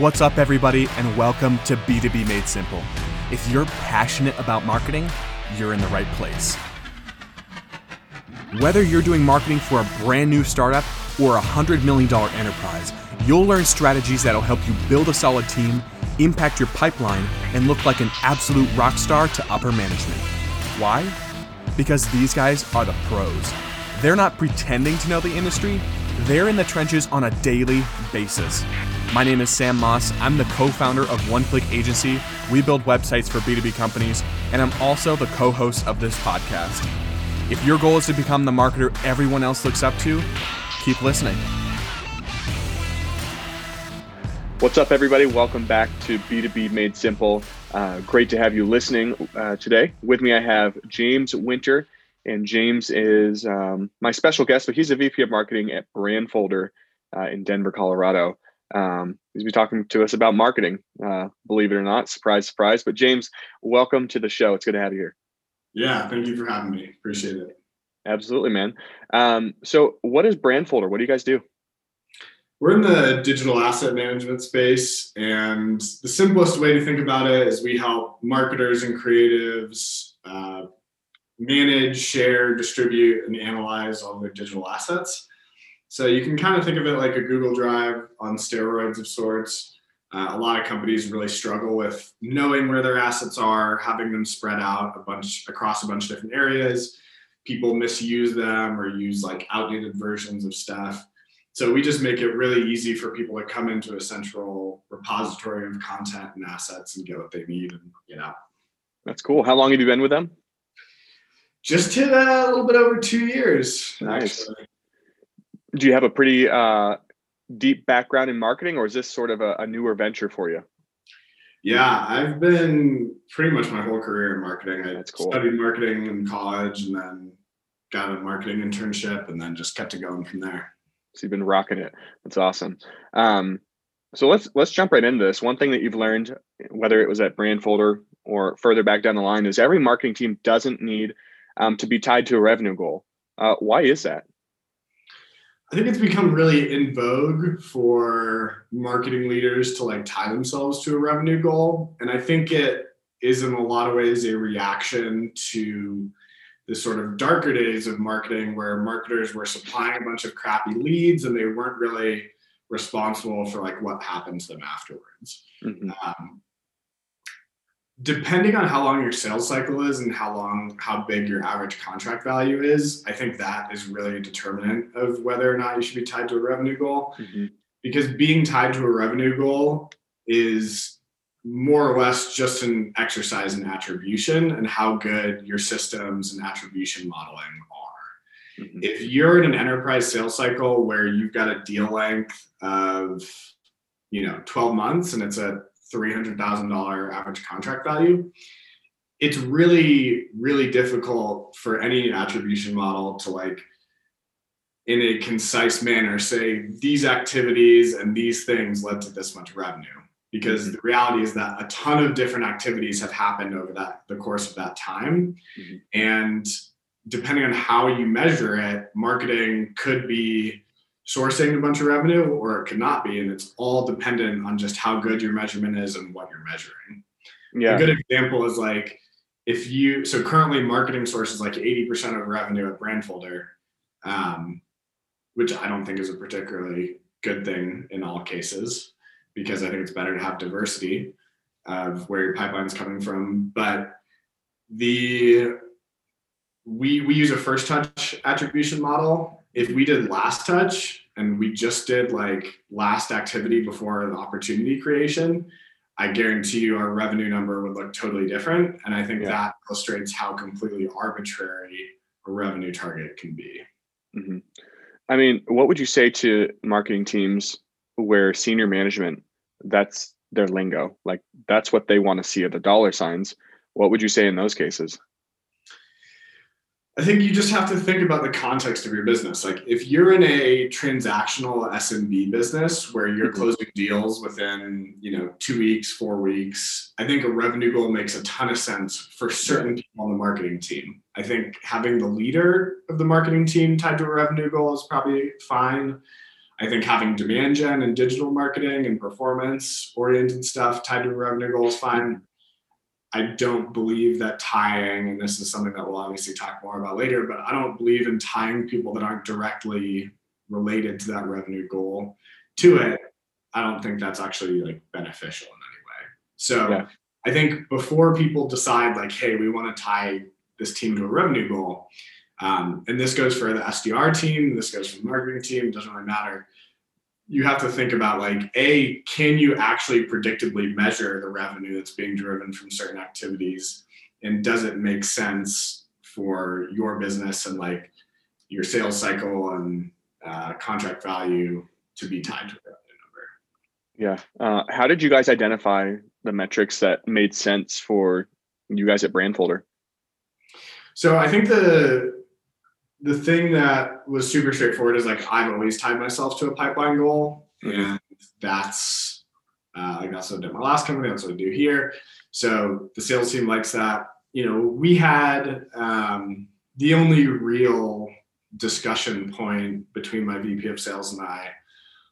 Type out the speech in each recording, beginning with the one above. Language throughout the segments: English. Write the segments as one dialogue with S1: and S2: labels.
S1: What's up, everybody, and welcome to B2B Made Simple. If you're passionate about marketing, you're in the right place. Whether you're doing marketing for a brand new startup or a $100 million enterprise, you'll learn strategies that'll help you build a solid team, impact your pipeline, and look like an absolute rock star to upper management. Why? Because these guys are the pros. They're not pretending to know the industry, they're in the trenches on a daily basis. My name is Sam Moss. I'm the co founder of One Click Agency. We build websites for B2B companies, and I'm also the co host of this podcast. If your goal is to become the marketer everyone else looks up to, keep listening. What's up, everybody? Welcome back to B2B Made Simple. Uh, great to have you listening uh, today. With me, I have James Winter, and James is um, my special guest, but he's a VP of Marketing at Brandfolder uh, in Denver, Colorado. Um, he's be talking to us about marketing. Uh, believe it or not, surprise, surprise. But James, welcome to the show. It's good to have you here.
S2: Yeah, thank you for having me. Appreciate it.
S1: Absolutely, man. Um, so, what is Brandfolder? What do you guys do?
S2: We're in the digital asset management space, and the simplest way to think about it is we help marketers and creatives uh, manage, share, distribute, and analyze all their digital assets. So you can kind of think of it like a Google Drive on steroids of sorts. Uh, a lot of companies really struggle with knowing where their assets are, having them spread out a bunch across a bunch of different areas. People misuse them or use like outdated versions of stuff. So we just make it really easy for people to come into a central repository of content and assets and get what they need and you know.
S1: That's cool. How long have you been with them?
S2: Just hit a little bit over two years.
S1: Nice. Actually. Do you have a pretty uh, deep background in marketing, or is this sort of a, a newer venture for you?
S2: Yeah, I've been pretty much my whole career in marketing. I cool. studied marketing in college and then got a marketing internship and then just kept it going from there.
S1: So you've been rocking it. That's awesome. Um, so let's let's jump right into this. One thing that you've learned, whether it was at Brandfolder or further back down the line, is every marketing team doesn't need um, to be tied to a revenue goal. Uh, why is that?
S2: I think it's become really in vogue for marketing leaders to like tie themselves to a revenue goal. And I think it is in a lot of ways a reaction to the sort of darker days of marketing where marketers were supplying a bunch of crappy leads and they weren't really responsible for like what happened to them afterwards. Mm-hmm. Um, depending on how long your sales cycle is and how long how big your average contract value is i think that is really a determinant of whether or not you should be tied to a revenue goal mm-hmm. because being tied to a revenue goal is more or less just an exercise in attribution and how good your systems and attribution modeling are mm-hmm. if you're in an enterprise sales cycle where you've got a deal length of you know 12 months and it's a $300,000 average contract value, it's really, really difficult for any attribution model to like, in a concise manner, say these activities and these things led to this much revenue. Because mm-hmm. the reality is that a ton of different activities have happened over that the course of that time. Mm-hmm. And depending on how you measure it, marketing could be sourcing a bunch of revenue or it could not be. And it's all dependent on just how good your measurement is and what you're measuring. Yeah. A good example is like if you, so currently marketing sources like 80% of revenue at Brandfolder, um, which I don't think is a particularly good thing in all cases because I think it's better to have diversity of where your pipeline is coming from. But the we we use a first touch attribution model if we did last touch and we just did like last activity before the opportunity creation, I guarantee you our revenue number would look totally different. And I think yeah. that illustrates how completely arbitrary a revenue target can be.
S1: Mm-hmm. I mean, what would you say to marketing teams where senior management, that's their lingo, like that's what they want to see at the dollar signs? What would you say in those cases?
S2: I think you just have to think about the context of your business. Like if you're in a transactional SMB business where you're mm-hmm. closing deals within, you know, 2 weeks, 4 weeks, I think a revenue goal makes a ton of sense for certain people on the marketing team. I think having the leader of the marketing team tied to a revenue goal is probably fine. I think having demand gen and digital marketing and performance oriented stuff tied to a revenue goal is fine. I don't believe that tying, and this is something that we'll obviously talk more about later, but I don't believe in tying people that aren't directly related to that revenue goal to it. I don't think that's actually like beneficial in any way. So yeah. I think before people decide like, hey, we want to tie this team to a revenue goal, um, and this goes for the SDR team, this goes for the marketing team, it doesn't really matter. You have to think about like, A, can you actually predictably measure the revenue that's being driven from certain activities? And does it make sense for your business and like your sales cycle and uh, contract value to be tied to a
S3: revenue number? Yeah. Uh, how did you guys identify the metrics that made sense for you guys at Brandfolder?
S2: So I think the the thing that was super straightforward is like I've always tied myself to a pipeline goal, and that's uh, like that's what I did my last company. That's what I do here. So the sales team likes that. You know, we had um, the only real discussion point between my VP of sales and I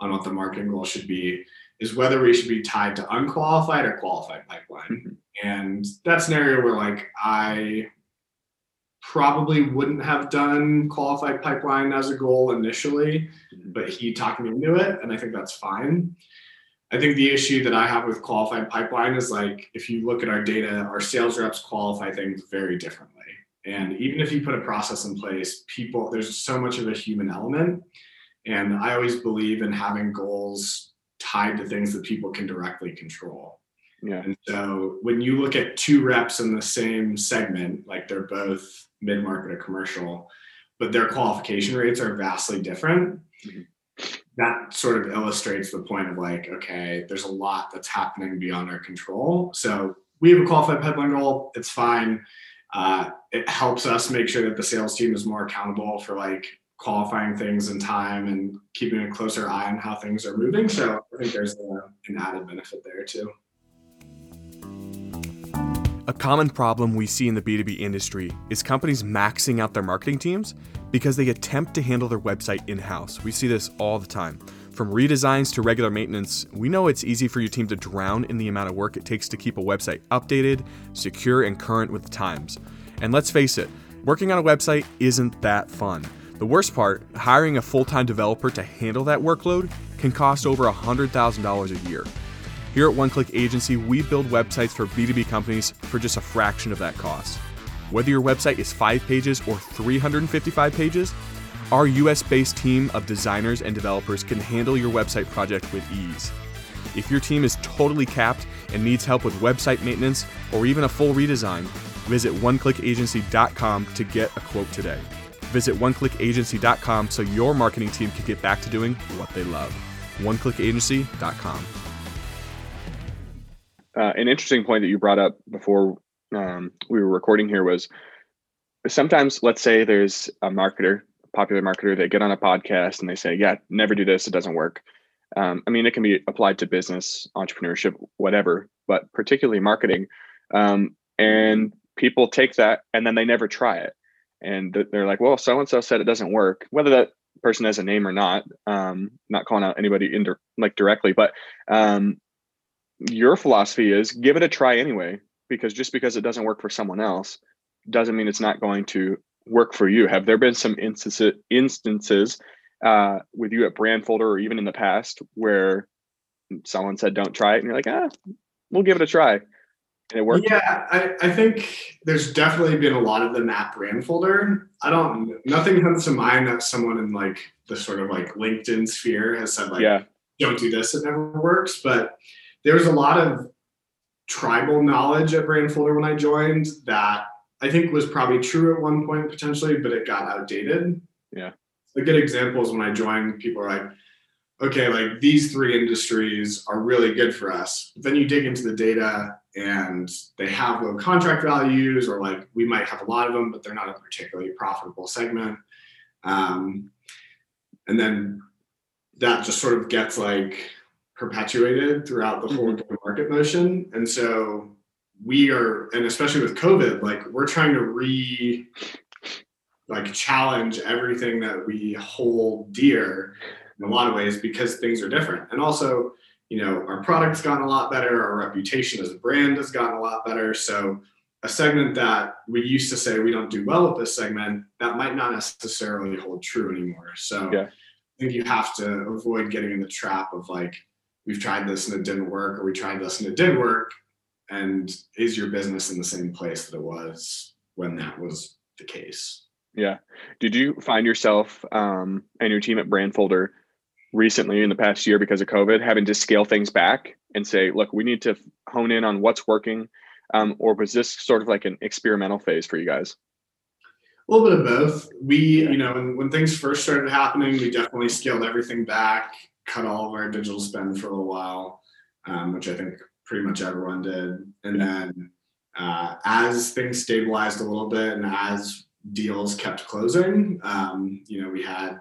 S2: on what the marketing goal should be is whether we should be tied to unqualified or qualified pipeline. Mm-hmm. And that scenario where like I probably wouldn't have done qualified pipeline as a goal initially, but he talked me into it, and I think that's fine. I think the issue that I have with qualified pipeline is like if you look at our data, our sales reps qualify things very differently. And even if you put a process in place, people there's so much of a human element. And I always believe in having goals tied to things that people can directly control. Yeah. And so when you look at two reps in the same segment, like they're both mid market or commercial, but their qualification rates are vastly different. Mm-hmm. That sort of illustrates the point of like, okay, there's a lot that's happening beyond our control. So we have a qualified pipeline goal. It's fine. Uh, it helps us make sure that the sales team is more accountable for like qualifying things in time and keeping a closer eye on how things are moving. So I think there's a, an added benefit there too.
S1: A common problem we see in the B2B industry is companies maxing out their marketing teams because they attempt to handle their website in house. We see this all the time. From redesigns to regular maintenance, we know it's easy for your team to drown in the amount of work it takes to keep a website updated, secure, and current with the times. And let's face it, working on a website isn't that fun. The worst part, hiring a full time developer to handle that workload can cost over $100,000 a year. Here at One Click Agency, we build websites for B2B companies for just a fraction of that cost. Whether your website is 5 pages or 355 pages, our US based team of designers and developers can handle your website project with ease. If your team is totally capped and needs help with website maintenance or even a full redesign, visit oneclickagency.com to get a quote today. Visit oneclickagency.com so your marketing team can get back to doing what they love. oneclickagency.com
S3: uh, an interesting point that you brought up before um, we were recording here was sometimes let's say there's a marketer a popular marketer they get on a podcast and they say yeah never do this it doesn't work. Um, i mean it can be applied to business entrepreneurship whatever but particularly marketing um, and people take that and then they never try it. And they're like well so and so said it doesn't work whether that person has a name or not um, not calling out anybody in like directly but um, your philosophy is give it a try anyway, because just because it doesn't work for someone else doesn't mean it's not going to work for you. Have there been some instances instances uh, with you at Brandfolder or even in the past where someone said don't try it and you're like, ah, we'll give it a try. And it worked.
S2: Yeah, I, I think there's definitely been a lot of them at Brandfolder. I don't nothing comes to mind that someone in like the sort of like LinkedIn sphere has said like yeah. don't do this, it never works. But there was a lot of tribal knowledge at Brandfolder when I joined that I think was probably true at one point potentially, but it got outdated.
S3: Yeah.
S2: A good example is when I joined, people are like, okay, like these three industries are really good for us. But then you dig into the data and they have low contract values, or like we might have a lot of them, but they're not a particularly profitable segment. Um, and then that just sort of gets like perpetuated throughout the whole mm-hmm. market motion. And so we are, and especially with COVID, like we're trying to re like challenge everything that we hold dear in a lot of ways because things are different. And also, you know, our product's gotten a lot better, our reputation as a brand has gotten a lot better. So a segment that we used to say we don't do well with this segment, that might not necessarily hold true anymore. So
S3: Yeah.
S2: I think you have to avoid getting in the trap of like, we've tried this and it didn't work, or we tried this and it did work. And is your business in the same place that it was when that was the case?
S3: Yeah. Did you find yourself um, and your team at Brandfolder recently in the past year because of COVID having to scale things back and say, look, we need to hone in on what's working? Um, or was this sort of like an experimental phase for you guys?
S2: A little bit of both. We, you know, when, when things first started happening, we definitely scaled everything back, cut all of our digital spend for a little while, um, which I think pretty much everyone did. And then uh, as things stabilized a little bit and as deals kept closing, um, you know, we had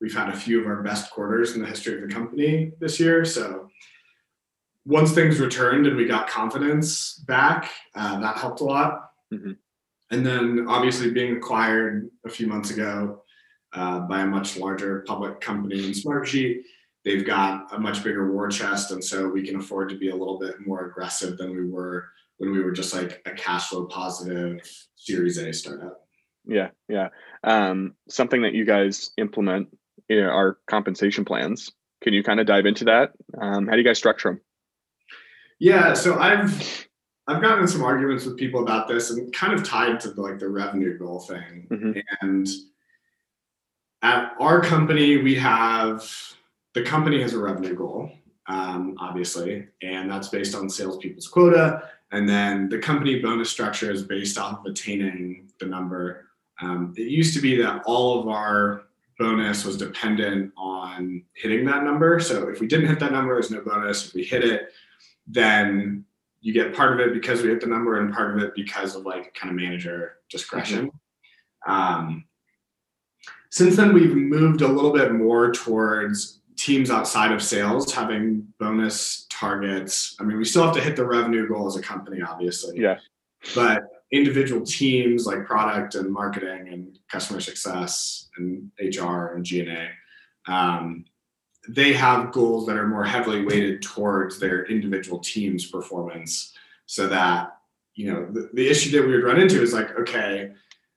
S2: we've had a few of our best quarters in the history of the company this year. So once things returned and we got confidence back, uh, that helped a lot.
S3: Mhm.
S2: And then obviously being acquired a few months ago uh, by a much larger public company in Smartsheet, they've got a much bigger war chest. And so we can afford to be a little bit more aggressive than we were when we were just like a cash flow positive Series A startup.
S3: Yeah, yeah. Um, something that you guys implement know, are compensation plans. Can you kind of dive into that? Um, how do you guys structure them?
S2: Yeah, so I've I've gotten some arguments with people about this and kind of tied to the, like the revenue goal thing.
S3: Mhm.
S2: And at our company, we have the company has a revenue goal, um, obviously, and that's based on salespeople's quota. And then the company bonus structure is based off of attaining the number. Um, it used to be that all of our bonus was dependent on hitting that number. So if we didn't hit that number, there's no bonus. If we hit it, then you get part of it because we hit the number and part of it because of like kind of manager discretion. Um, since then, we've moved a little bit more towards teams outside of sales having bonus targets. I mean, we still have to hit the revenue goal as a company, obviously.
S3: Yeah.
S2: But individual teams like product and marketing and customer success and HR and G&A, um, they have goals that are more heavily weighted towards their individual team's performance so that you know the, the issue that we would run into is like okay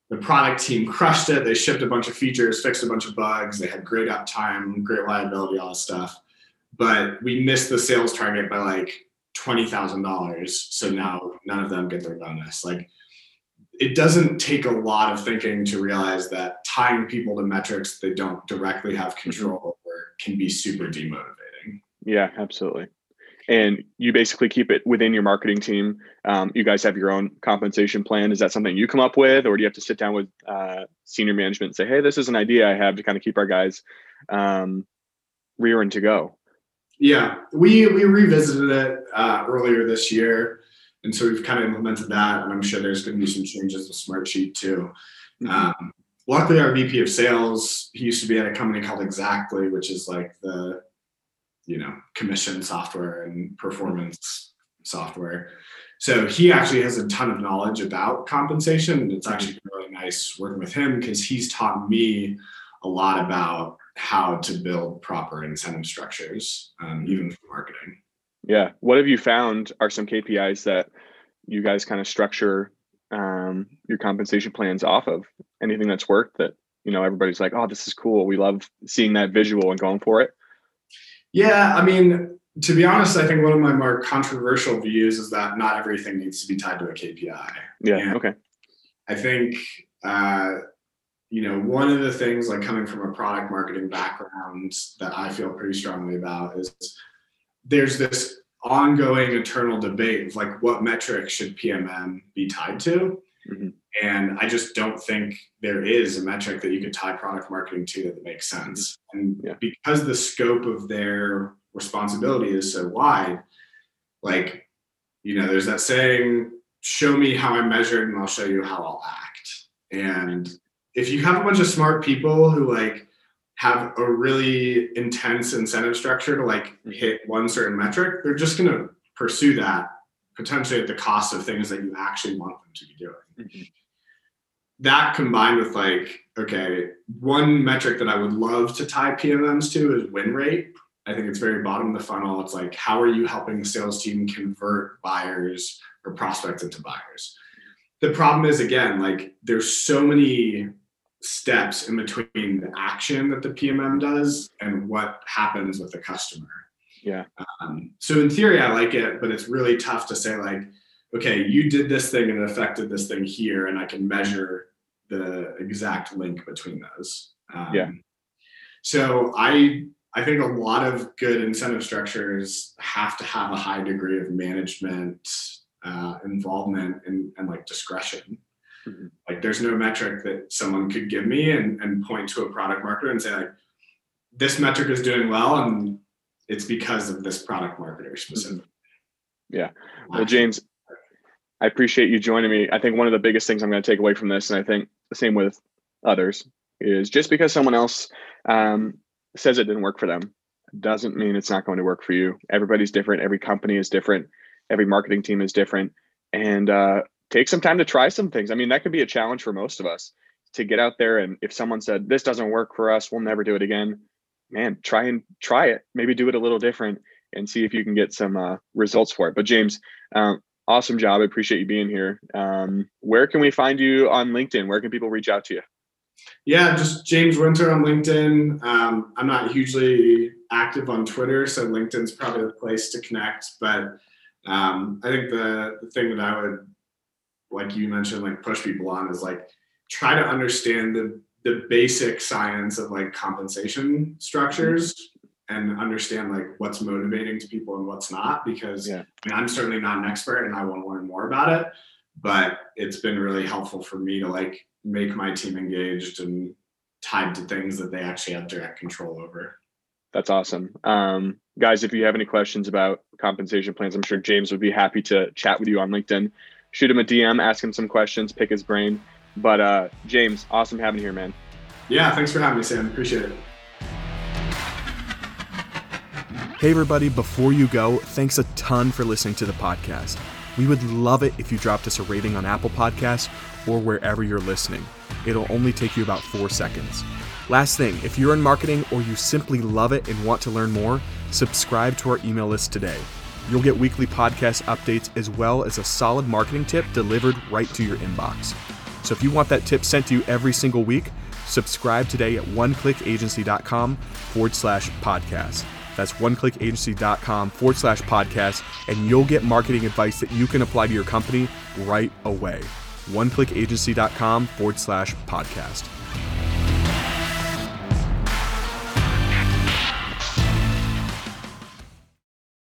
S2: the product team crushed it. They shipped a bunch of features fixed a bunch of bugs. They had great uptime great reliability all this stuff. But we missed the sales target by like $20000 so now none of them get their bonus. Like it doesn't take a lot of thinking to realize that tying people to metrics they don't directly have control over can be super demotivating.
S3: Yeah, absolutely. And you basically keep it within your marketing team. Um, you guys have your own compensation plan. Is that something you come up with, or do you have to sit down with uh, senior management and say, "Hey, this is an idea I have to kind of keep our guys um, rearing to go"?
S2: Yeah, we we revisited it uh, earlier this year, and so we've kind of implemented that. And I'm sure there's going to be some changes with Smartsheet too.
S3: Mhm.
S2: Um, luckily, our VP of sales, he used to be at a company called Xactly, which is like the, you know, commission software and performance software. So he actually has a ton of knowledge about compensation, and it's actually really nice working with him because he's taught me a lot about how to build proper incentive structures, um, even for marketing.
S3: Yeah. What have you found are some KPIs that you guys kind of structure um, your compensation plans off of? Anything that's worked that you know everybody's like, "Oh, this is cool. We love seeing that visual and going for it."
S2: Yeah, I mean, to be honest, I think one of my more controversial views is that not everything needs to be tied to a KPI.
S3: Yeah.
S2: Yeah.
S3: Okay.
S2: I think, uh, you know, one of the things like coming from a product marketing background that I feel pretty strongly about is there's this ongoing eternal debate of like what metric should PMM be tied to.
S3: Mhm.
S2: And I just don't think there is a metric that you could tie product marketing to that makes sense. And
S3: Yeah.
S2: because the scope of their responsibility is so wide, like, you know, there's that saying, show me how I'm measured and I'll show you how I'll act. And if you have a bunch of smart people who like have a really intense incentive structure to like hit one certain metric, they're just going to pursue that potentially at the cost of things that you actually want them to be doing.
S3: Mhm.
S2: That combined with like okay, one metric that I would love to tie PMMs to is win rate. I think it's very bottom of the funnel. It's like, how are you helping the sales team convert buyers or prospects into buyers? The problem is, again, like there's so many steps in between the action that the PMM does and what happens with the customer.
S3: Yeah.
S2: Um, so in theory, I like it, but it's really tough to say like, okay, you did this thing and it affected this thing here, and I can measure the exact link between those.
S3: Um, yeah.
S2: So I I think a lot of good incentive structures have to have a high degree of management uh, involvement and, and like discretion. Mm-hmm. Like there's no metric that someone could give me and, and point to a product marketer and say like this metric is doing well and it's because of this product marketer specifically.
S3: Yeah. Well, James, I appreciate you joining me. I think one of the biggest things I'm going to take away from this, and I think the same with others, is just because someone else um, says it didn't work for them doesn't mean it's not going to work for you. Everybody's different. Every company is different. Every marketing team is different. And uh, take some time to try some things. I mean, that could be a challenge for most of us to get out there. And if someone said, this doesn't work for us, we'll never do it again, man, try and try it. Maybe do it a little different and see if you can get some uh, results for it. But James, um, awesome job. I appreciate you being here. Um, where can we find you on LinkedIn? Where can people reach out to you?
S2: Yeah, just James Winter on LinkedIn. Um, I'm not hugely active on Twitter, so LinkedIn's probably the place to connect. But um, I think the, the thing that I would, like you mentioned, like push people on is like try to understand the the basic science of like compensation structures and understand like what's motivating to people and what's not because yeah. I mean, I'm certainly not an expert and I want to learn more about it but it's been really helpful for me to like make my team engaged and tied to things that they actually have direct control over.
S3: That's awesome. Um, guys, if you have any questions about compensation plans, I'm sure James would be happy to chat with you on LinkedIn. Shoot him a DM, ask him some questions, pick his brain. But uh, James, awesome having you here, man.
S2: Yeah, thanks for having me, Sam. Appreciate it.
S1: Hey, everybody, before you go, thanks a ton for listening to the podcast. We would love it if you dropped us a rating on Apple Podcasts or wherever you're listening. It'll only take you about four seconds. Last thing, if you're in marketing or you simply love it and want to learn more, subscribe to our email list today. You'll get weekly podcast updates as well as a solid marketing tip delivered right to your inbox. So if you want that tip sent to you every single week, subscribe today at oneclickagency.com forward slash podcast. That's oneclickagency.com forward slash podcast, and you'll get marketing advice that you can apply to your company right away. Oneclickagency.com forward slash podcast.